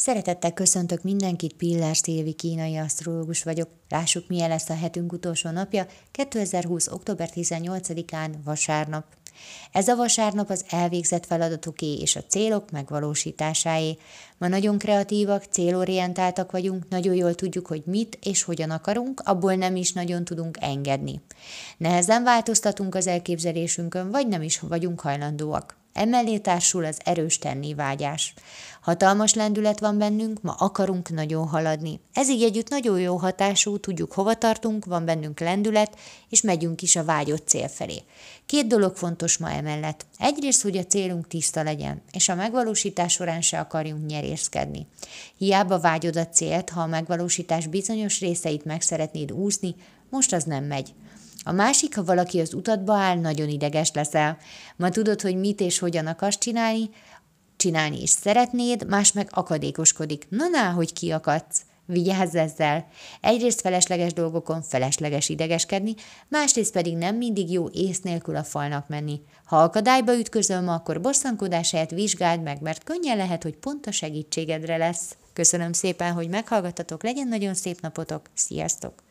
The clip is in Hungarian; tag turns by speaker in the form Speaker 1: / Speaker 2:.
Speaker 1: Szeretettel köszöntök mindenkit, Pillás Szilvi kínai asztrológus vagyok. Lássuk, milyen lesz a hetünk utolsó napja, 2020. október 18-án, vasárnap. Ez a vasárnap az elvégzett feladatoké és a célok megvalósításáé. Ma nagyon kreatívak, célorientáltak vagyunk, nagyon jól tudjuk, hogy mit és hogyan akarunk, abból nem is nagyon tudunk engedni. Nehezen változtatunk az elképzelésünkön, vagy nem is vagyunk hajlandóak. Emellé társul az erős tenni vágyás. Hatalmas lendület van bennünk, ma akarunk nagyon haladni. Ez így együtt nagyon jó hatású, tudjuk hova tartunk, van bennünk lendület, és megyünk is a vágyott cél felé. Két dolog fontos ma emellett. Egyrészt, hogy a célunk tiszta legyen, és a megvalósítás során se akarjunk nyerészkedni. Hiába vágyod a célt, ha a megvalósítás bizonyos részeit meg szeretnéd úszni, most az nem megy. A másik, ha valaki az utadba áll, nagyon ideges leszel. Ma tudod, hogy mit és hogyan akarsz csinálni, csinálni is szeretnéd, más meg akadékoskodik. Na, na, hogy kiakadsz. Vigyázz ezzel! Egyrészt felesleges dolgokon felesleges idegeskedni, másrészt pedig nem mindig jó ész nélkül a falnak menni. Ha akadályba ütközöm, akkor bosszankodás helyett vizsgáld meg, mert könnyen lehet, hogy pont a segítségedre lesz. Köszönöm szépen, hogy meghallgattatok, legyen nagyon szép napotok, sziasztok!